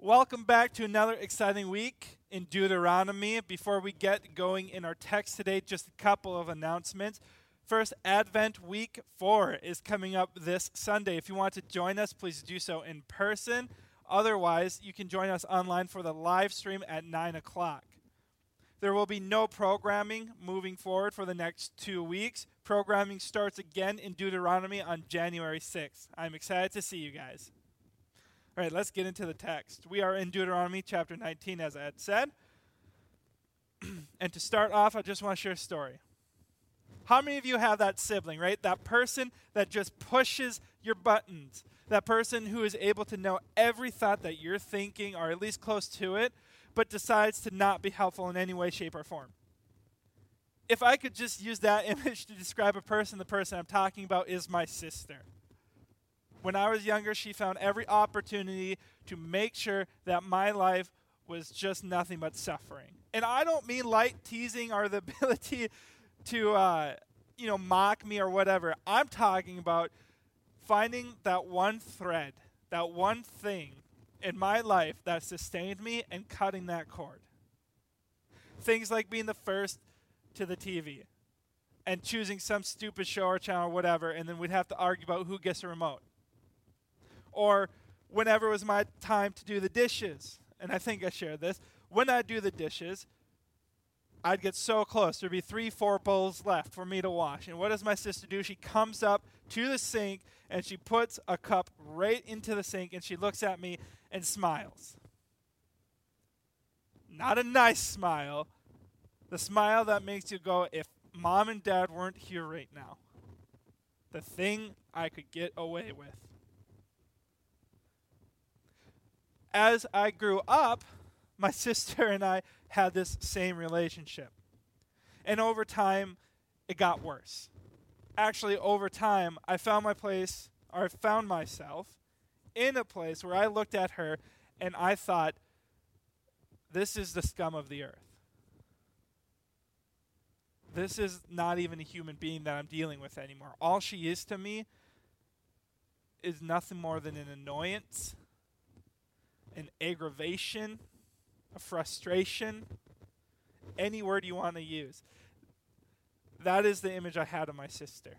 Welcome back to another exciting week in Deuteronomy. Before we get going in our text today, just a couple of announcements. First, Advent Week 4 is coming up this Sunday. If you want to join us, please do so in person. Otherwise, you can join us online for the live stream at 9 o'clock. There will be no programming moving forward for the next two weeks. Programming starts again in Deuteronomy on January 6th. I'm excited to see you guys. All right, let's get into the text. We are in Deuteronomy chapter 19, as I had said. and to start off, I just want to share a story. How many of you have that sibling, right? That person that just pushes your buttons. That person who is able to know every thought that you're thinking, or at least close to it, but decides to not be helpful in any way, shape, or form. If I could just use that image to describe a person, the person I'm talking about is my sister. When I was younger, she found every opportunity to make sure that my life was just nothing but suffering. And I don't mean light teasing or the ability to, uh, you know, mock me or whatever. I'm talking about finding that one thread, that one thing in my life that sustained me and cutting that cord. Things like being the first to the TV and choosing some stupid show or channel or whatever, and then we'd have to argue about who gets the remote or whenever was my time to do the dishes, and I think I shared this, when I do the dishes, I'd get so close. There'd be three, four bowls left for me to wash. And what does my sister do? She comes up to the sink and she puts a cup right into the sink and she looks at me and smiles. Not a nice smile. The smile that makes you go, if mom and dad weren't here right now. The thing I could get away with. As I grew up, my sister and I had this same relationship. And over time, it got worse. Actually, over time, I found my place, or I found myself in a place where I looked at her and I thought, this is the scum of the earth. This is not even a human being that I'm dealing with anymore. All she is to me is nothing more than an annoyance an aggravation, a frustration, any word you want to use. That is the image I had of my sister.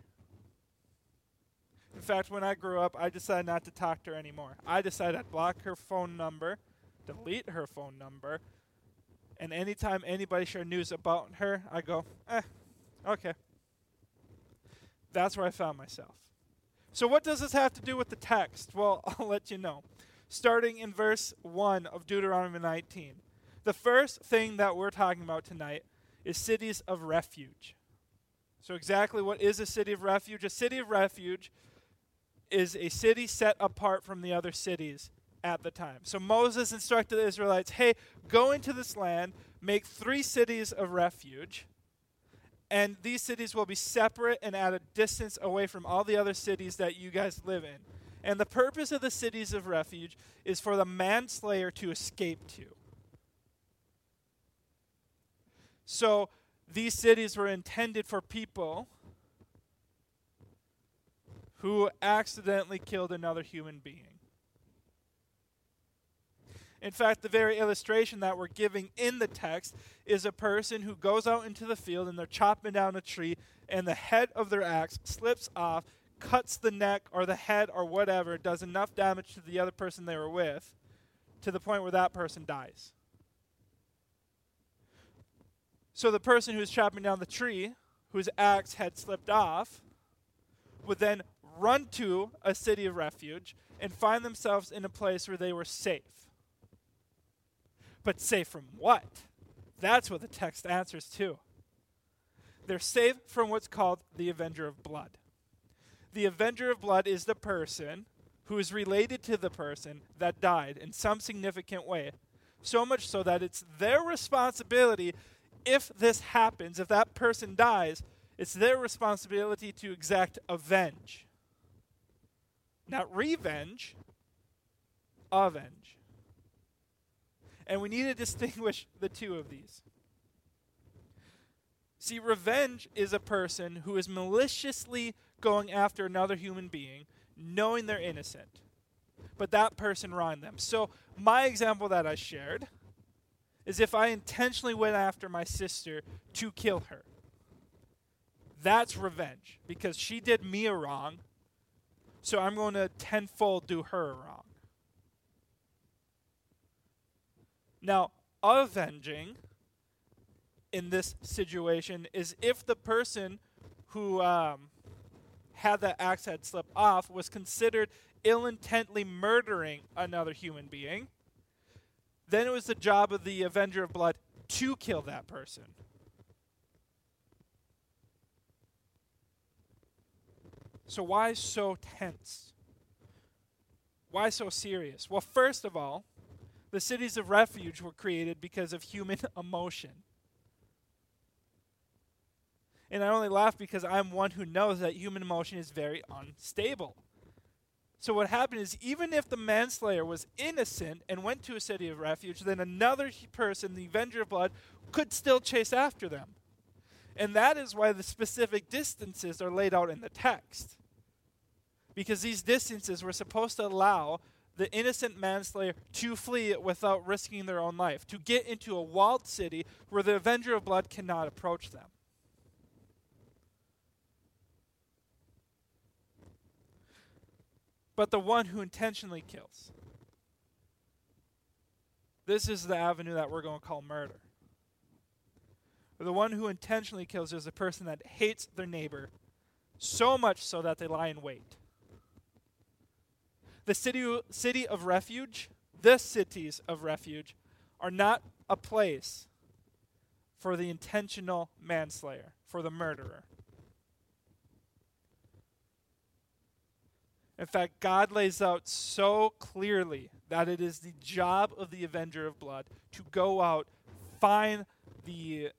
In fact, when I grew up, I decided not to talk to her anymore. I decided I'd block her phone number, delete her phone number, and anytime anybody shared news about her, I go, eh, okay. That's where I found myself. So, what does this have to do with the text? Well, I'll let you know starting in verse 1 of Deuteronomy 19. The first thing that we're talking about tonight is cities of refuge. So, exactly what is a city of refuge? A city of refuge is a city set apart from the other cities at the time. So, Moses instructed the Israelites hey, go into this land, make three cities of refuge, and these cities will be separate and at a distance away from all the other cities that you guys live in. And the purpose of the cities of refuge is for the manslayer to escape to. So these cities were intended for people who accidentally killed another human being. In fact, the very illustration that we're giving in the text is a person who goes out into the field and they're chopping down a tree, and the head of their axe slips off cuts the neck or the head or whatever, does enough damage to the other person they were with to the point where that person dies. So the person who's chopping down the tree, whose axe had slipped off, would then run to a city of refuge and find themselves in a place where they were safe. But safe from what? That's what the text answers to. They're safe from what's called the Avenger of Blood the Avenger of Blood is the person who is related to the person that died in some significant way. So much so that it's their responsibility if this happens, if that person dies, it's their responsibility to exact avenge. Not revenge, avenge. And we need to distinguish the two of these. See, revenge is a person who is maliciously going after another human being, knowing they're innocent. but that person wronged them. So, my example that I shared is if I intentionally went after my sister to kill her. That's revenge because she did me a wrong, so I'm going to tenfold do her a wrong. Now, avenging in this situation is if the person who um, had that axe head slip off was considered ill intently murdering another human being, then it was the job of the Avenger of Blood to kill that person. So, why so tense? Why so serious? Well, first of all, the cities of refuge were created because of human emotion. And I only laugh because I'm one who knows that human emotion is very unstable. So what happened is even if the manslayer was innocent and went to a city of refuge, then another person, the Avenger of Blood, could still chase after them. And that is why the specific distances are laid out in the text. Because these distances were supposed to allow the innocent manslayer to flee without risking their own life, to get into a walled city where the Avenger of Blood cannot approach them. But the one who intentionally kills. This is the avenue that we're going to call murder. The one who intentionally kills is a person that hates their neighbor so much so that they lie in wait the city, city of refuge, the cities of refuge, are not a place for the intentional manslayer, for the murderer. In fact, God lays out so clearly that it is the job of the avenger of blood to go out, find the,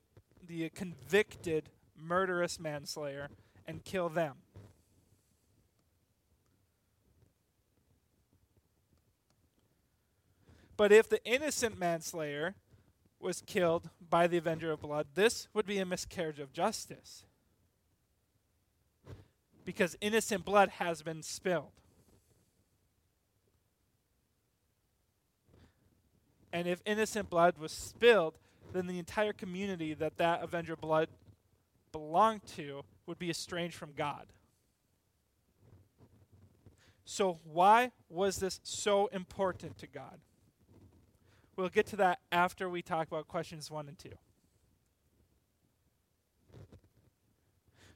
the convicted murderous manslayer, and kill them. But if the innocent manslayer was killed by the Avenger of Blood, this would be a miscarriage of justice. Because innocent blood has been spilled. And if innocent blood was spilled, then the entire community that that Avenger Blood belonged to would be estranged from God. So, why was this so important to God? We'll get to that after we talk about questions 1 and 2.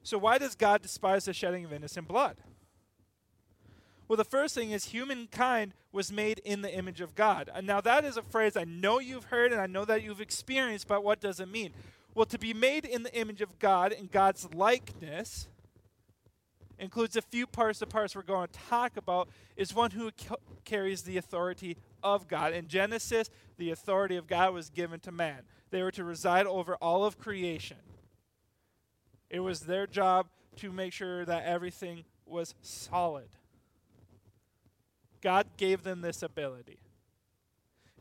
So, why does God despise the shedding of innocent blood? Well, the first thing is humankind was made in the image of God. And now, that is a phrase I know you've heard and I know that you've experienced, but what does it mean? Well, to be made in the image of God, in God's likeness, includes a few parts. The parts we're going to talk about is one who ca- carries the authority of God. In Genesis, the authority of God was given to man. They were to reside over all of creation. It was their job to make sure that everything was solid. God gave them this ability.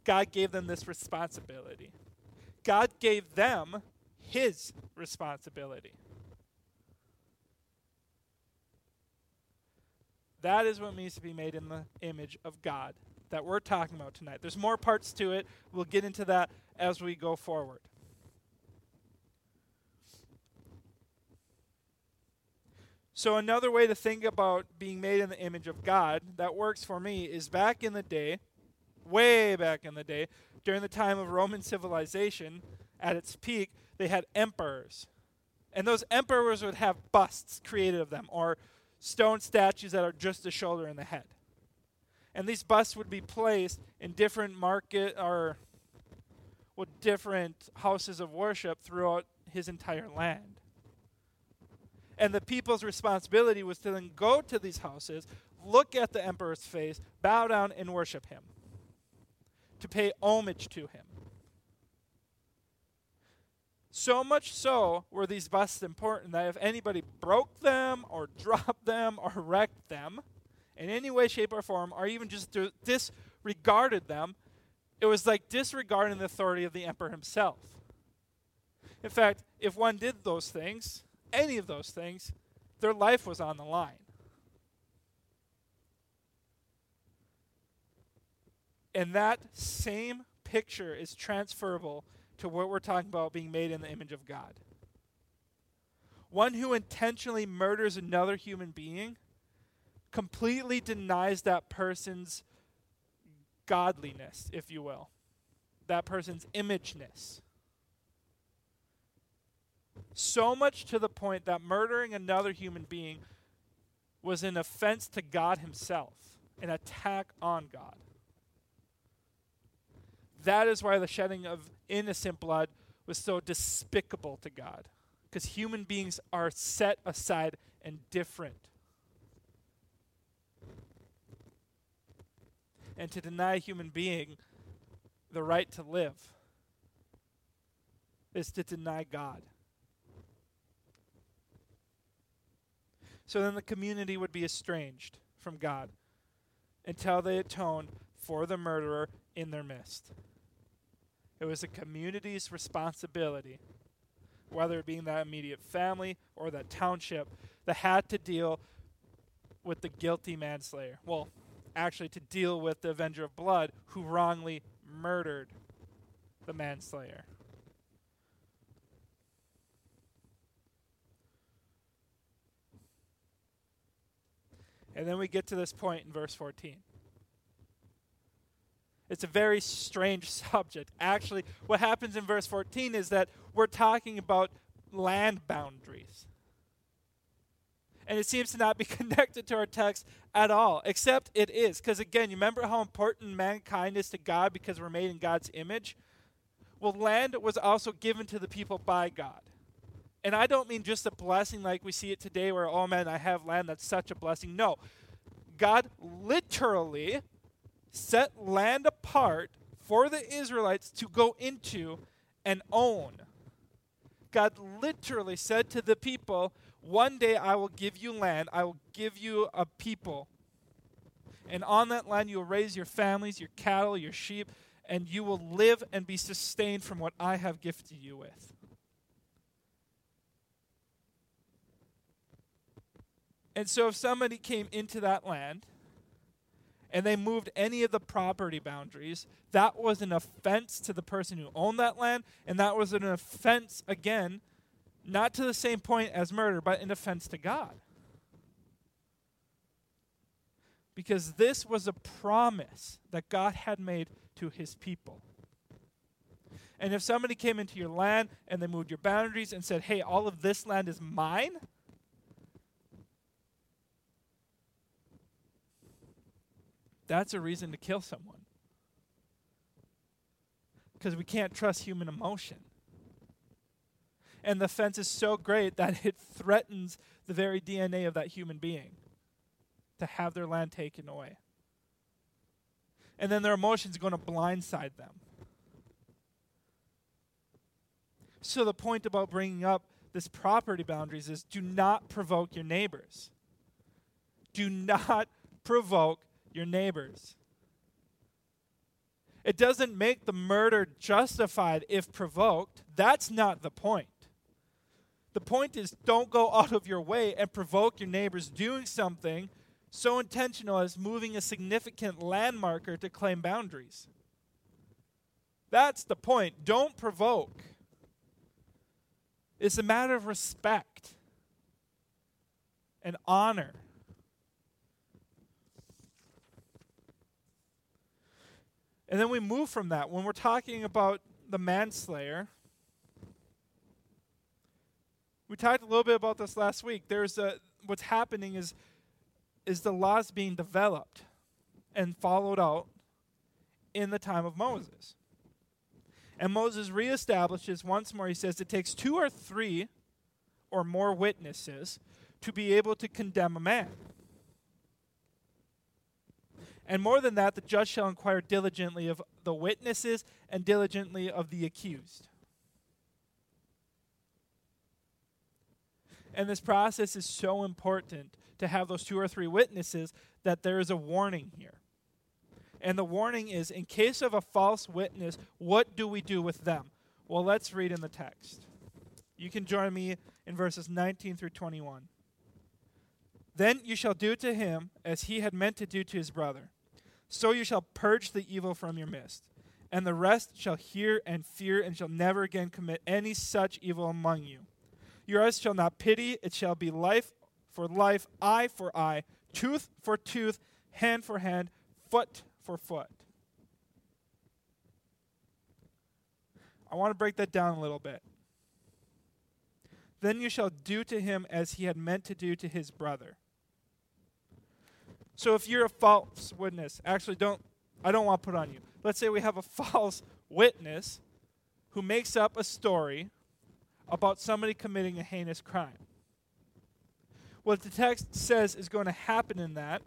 God gave them this responsibility. God gave them his responsibility. That is what means to be made in the image of God that we're talking about tonight. There's more parts to it. We'll get into that as we go forward. So, another way to think about being made in the image of God that works for me is back in the day, way back in the day, during the time of Roman civilization, at its peak, they had emperors. And those emperors would have busts created of them, or stone statues that are just the shoulder and the head. And these busts would be placed in different market or with different houses of worship throughout his entire land. And the people's responsibility was to then go to these houses, look at the emperor's face, bow down, and worship him, to pay homage to him. So much so were these busts important that if anybody broke them or dropped them or wrecked them in any way, shape, or form, or even just disregarded them, it was like disregarding the authority of the emperor himself. In fact, if one did those things, any of those things, their life was on the line. And that same picture is transferable to what we're talking about being made in the image of God. One who intentionally murders another human being completely denies that person's godliness, if you will, that person's imageness. So much to the point that murdering another human being was an offense to God Himself, an attack on God. That is why the shedding of innocent blood was so despicable to God, because human beings are set aside and different. And to deny a human being the right to live is to deny God. So then the community would be estranged from God until they atoned for the murderer in their midst. It was the community's responsibility, whether it being that immediate family or that township, that had to deal with the guilty manslayer. Well, actually, to deal with the avenger of blood who wrongly murdered the manslayer. And then we get to this point in verse 14. It's a very strange subject. Actually, what happens in verse 14 is that we're talking about land boundaries. And it seems to not be connected to our text at all, except it is. Because again, you remember how important mankind is to God because we're made in God's image? Well, land was also given to the people by God. And I don't mean just a blessing like we see it today where, oh man, I have land, that's such a blessing. No. God literally set land apart for the Israelites to go into and own. God literally said to the people, One day I will give you land, I will give you a people. And on that land you will raise your families, your cattle, your sheep, and you will live and be sustained from what I have gifted you with. And so if somebody came into that land and they moved any of the property boundaries, that was an offense to the person who owned that land, and that was an offense, again, not to the same point as murder, but an offense to God. Because this was a promise that God had made to his people. And if somebody came into your land and they moved your boundaries and said, hey, all of this land is mine, that's a reason to kill someone. Because we can't trust human emotion. And the fence is so great that it threatens the very DNA of that human being to have their land taken away. And then their emotions going to blindside them. So the point about bringing up this property boundaries is do not provoke your neighbors. Do not provoke your neighbors. It doesn't make the murder justified if provoked. That's not the point. The point is don't go out of your way and provoke your neighbors doing something so intentional as moving a significant landmarker to claim boundaries. That's the point. Don't provoke. It's a matter of respect and honor. And then we move from that. When we're talking about the manslayer, we talked a little bit about this last week. There's a what's happening is is the laws being developed and followed out in the time of Moses. And Moses reestablishes once more, he says it takes two or three or more witnesses to be able to condemn a man. And more than that, the judge shall inquire diligently of the witnesses and diligently of the accused. And this process is so important to have those two or three witnesses that there is a warning here. And the warning is in case of a false witness, what do we do with them? Well, let's read in the text. You can join me in verses 19 through 21. Then you shall do to him as he had meant to do to his brother. So you shall purge the evil from your midst. And the rest shall hear and fear, and shall never again commit any such evil among you. Your eyes shall not pity, it shall be life for life, eye for eye, tooth for tooth, hand for hand, foot for foot. I want to break that down a little bit. Then you shall do to him as he had meant to do to his brother. So if you're a false witness, actually don't I don't want to put on you. Let's say we have a false witness who makes up a story about somebody committing a heinous crime. What the text says is going to happen in that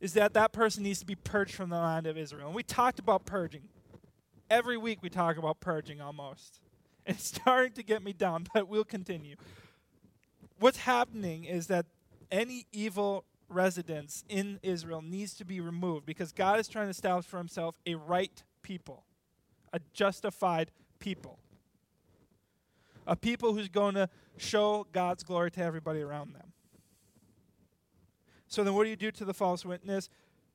is that that person needs to be purged from the land of Israel. And we talked about purging. Every week we talk about purging almost. It's starting to get me down, but we'll continue. What's happening is that any evil residence in Israel needs to be removed because God is trying to establish for himself a right people, a justified people. A people who's going to show God's glory to everybody around them. So then, what do you do to the false witness?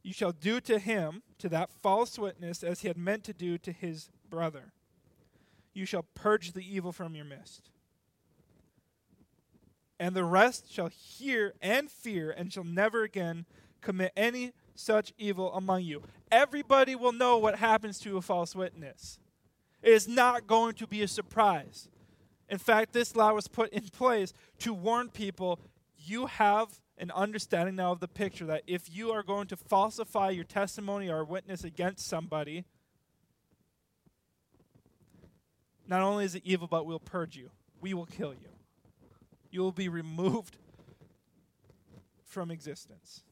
You shall do to him, to that false witness, as he had meant to do to his brother. You shall purge the evil from your midst. And the rest shall hear and fear, and shall never again commit any such evil among you. Everybody will know what happens to a false witness. It is not going to be a surprise. In fact, this law was put in place to warn people you have an understanding now of the picture that if you are going to falsify your testimony or witness against somebody, not only is it evil, but we'll purge you. We will kill you. You will be removed from existence.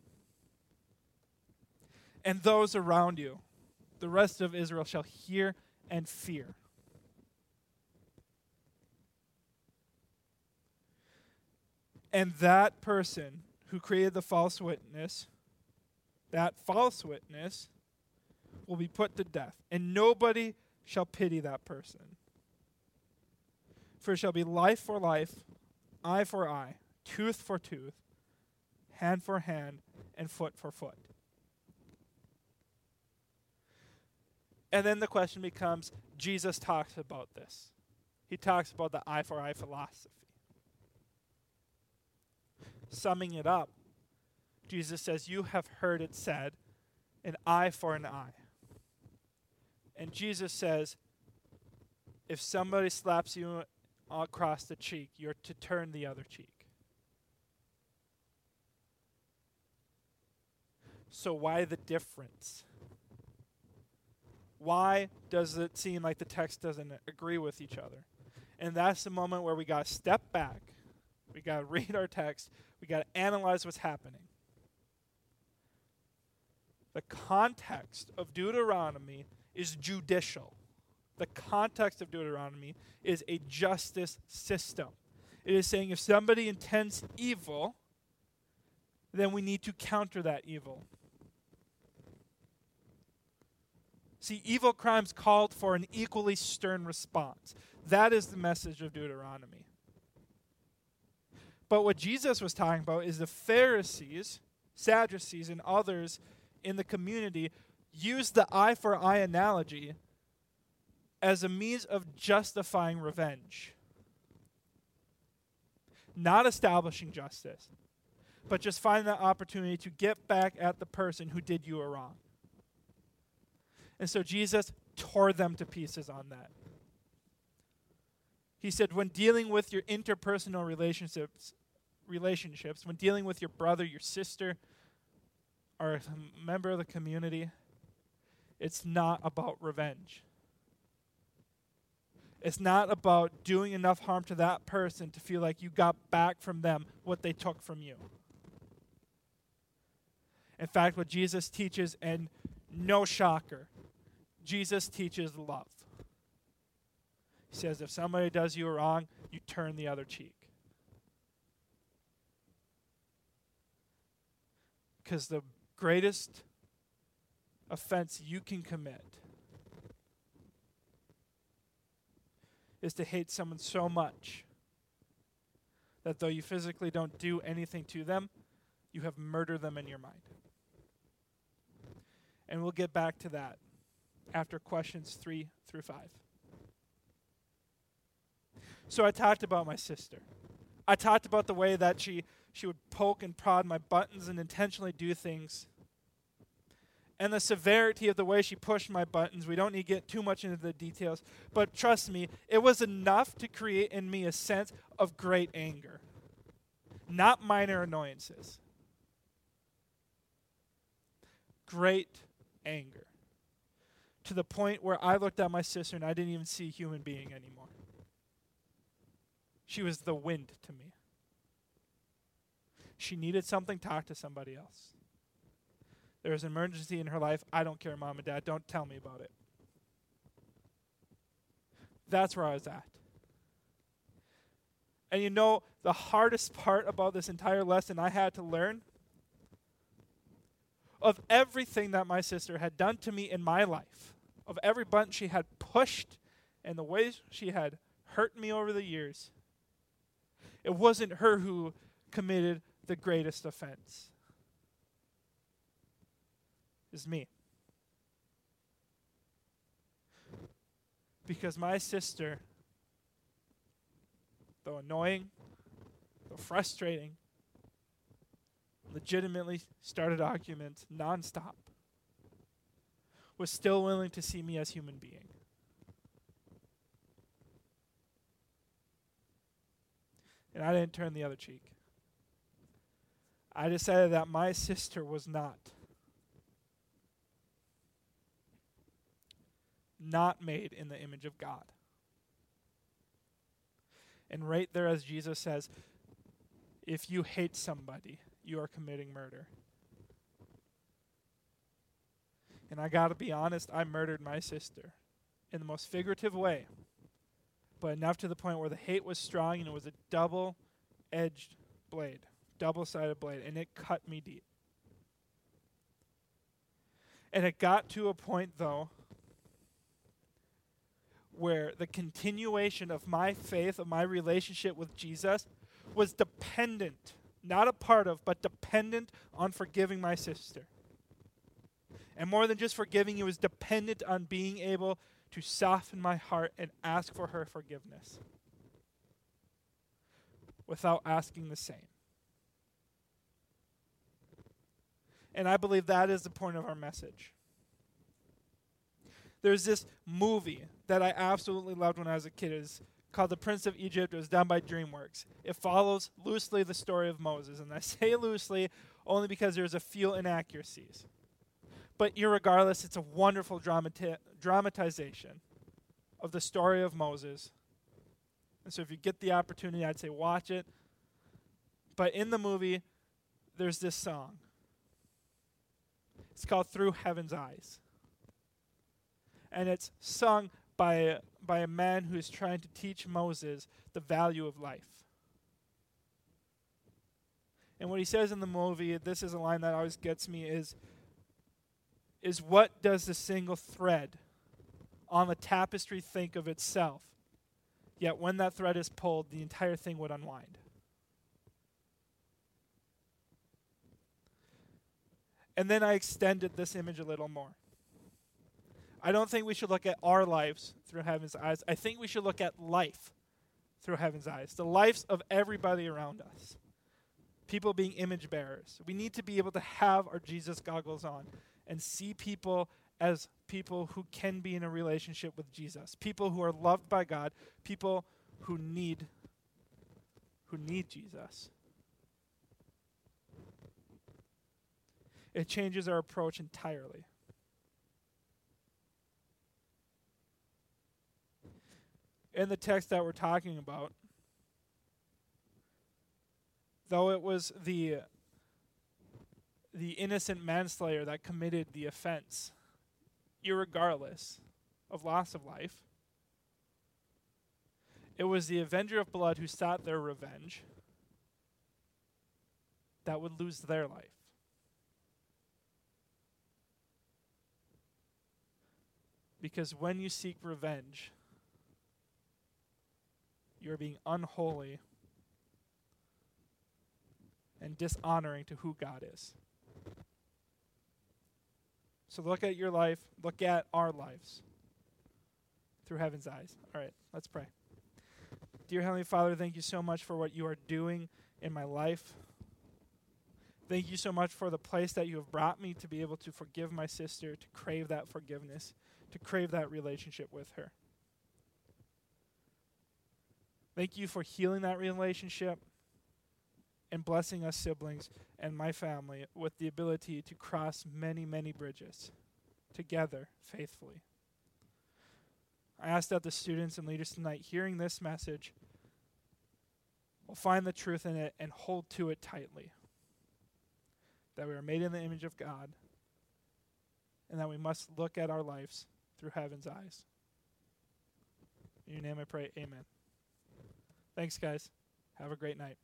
And those around you, the rest of Israel, shall hear and fear. And that person who created the false witness, that false witness, will be put to death, and nobody shall pity that person. For it shall be life for life, eye for eye, tooth for tooth, hand for hand, and foot for foot. And then the question becomes Jesus talks about this. He talks about the eye for eye philosophy summing it up, Jesus says, You have heard it said, an eye for an eye. And Jesus says, if somebody slaps you across the cheek, you're to turn the other cheek. So, why the difference? Why does it seem like the text doesn't agree with each other? And that's the moment where we got to step back. We got to read our text we got to analyze what's happening. The context of Deuteronomy is judicial. The context of Deuteronomy is a justice system. It is saying if somebody intends evil, then we need to counter that evil. See, evil crimes called for an equally stern response. That is the message of Deuteronomy. But what Jesus was talking about is the Pharisees, Sadducees, and others in the community used the eye for eye analogy as a means of justifying revenge. Not establishing justice, but just finding that opportunity to get back at the person who did you a wrong. And so Jesus tore them to pieces on that. He said, when dealing with your interpersonal relationships, relationships, when dealing with your brother, your sister, or a member of the community, it's not about revenge. It's not about doing enough harm to that person to feel like you got back from them what they took from you. In fact, what Jesus teaches, and no shocker, Jesus teaches love. He says, if somebody does you wrong, you turn the other cheek. Because the greatest offense you can commit is to hate someone so much that though you physically don't do anything to them, you have murdered them in your mind. And we'll get back to that after questions 3 through 5. So I talked about my sister. I talked about the way that she, she would poke and prod my buttons and intentionally do things. And the severity of the way she pushed my buttons. We don't need to get too much into the details. But trust me, it was enough to create in me a sense of great anger, not minor annoyances. Great anger. To the point where I looked at my sister and I didn't even see a human being anymore. She was the wind to me. She needed something, talk to somebody else. There was an emergency in her life. I don't care, mom and dad. Don't tell me about it. That's where I was at. And you know, the hardest part about this entire lesson I had to learn of everything that my sister had done to me in my life, of every button she had pushed, and the ways she had hurt me over the years, it wasn't her who committed the greatest offense. It's me. Because my sister, though annoying, though frustrating, legitimately started arguments nonstop, was still willing to see me as human being. and I didn't turn the other cheek. I decided that my sister was not. Not made in the image of God. And right there, as Jesus says, if you hate somebody, you are committing murder. And I got to be honest, I murdered my sister in the most figurative way but enough to the point where the hate was strong and it was a double edged blade, double sided blade, and it cut me deep. And it got to a point, though, where the continuation of my faith, of my relationship with Jesus, was dependent, not a part of, but dependent on forgiving my sister. And more than just forgiving, it was dependent on being able to soften my heart and ask for her forgiveness without asking the same. And I believe that is the point of our message. There's this movie that I absolutely loved when I was a kid. It's called The Prince of Egypt. It was done by DreamWorks. It follows loosely the story of Moses. And I say loosely only because there's a few inaccuracies. But regardless, it's a wonderful dramati- dramatization of the story of Moses. And so if you get the opportunity, I'd say watch it. But in the movie, there's this song. It's called Through Heaven's Eyes. And it's sung by, by a man who is trying to teach Moses the value of life. And what he says in the movie, this is a line that always gets me, is is what does the single thread on the tapestry think of itself? Yet when that thread is pulled, the entire thing would unwind. And then I extended this image a little more. I don't think we should look at our lives through heaven's eyes. I think we should look at life through heaven's eyes, the lives of everybody around us. People being image bearers. We need to be able to have our Jesus goggles on and see people as people who can be in a relationship with Jesus, people who are loved by God, people who need who need Jesus. It changes our approach entirely. In the text that we're talking about, though it was the the innocent manslayer that committed the offense, irregardless of loss of life. It was the avenger of blood who sought their revenge that would lose their life. Because when you seek revenge, you're being unholy and dishonoring to who God is. So look at your life, look at our lives through heaven's eyes. All right, let's pray. Dear Heavenly Father, thank you so much for what you are doing in my life. Thank you so much for the place that you have brought me to be able to forgive my sister, to crave that forgiveness, to crave that relationship with her. Thank you for healing that relationship and blessing us siblings and my family with the ability to cross many, many bridges together faithfully. I ask that the students and leaders tonight hearing this message will find the truth in it and hold to it tightly. That we are made in the image of God and that we must look at our lives through heaven's eyes. In your name I pray, amen. Thanks, guys. Have a great night.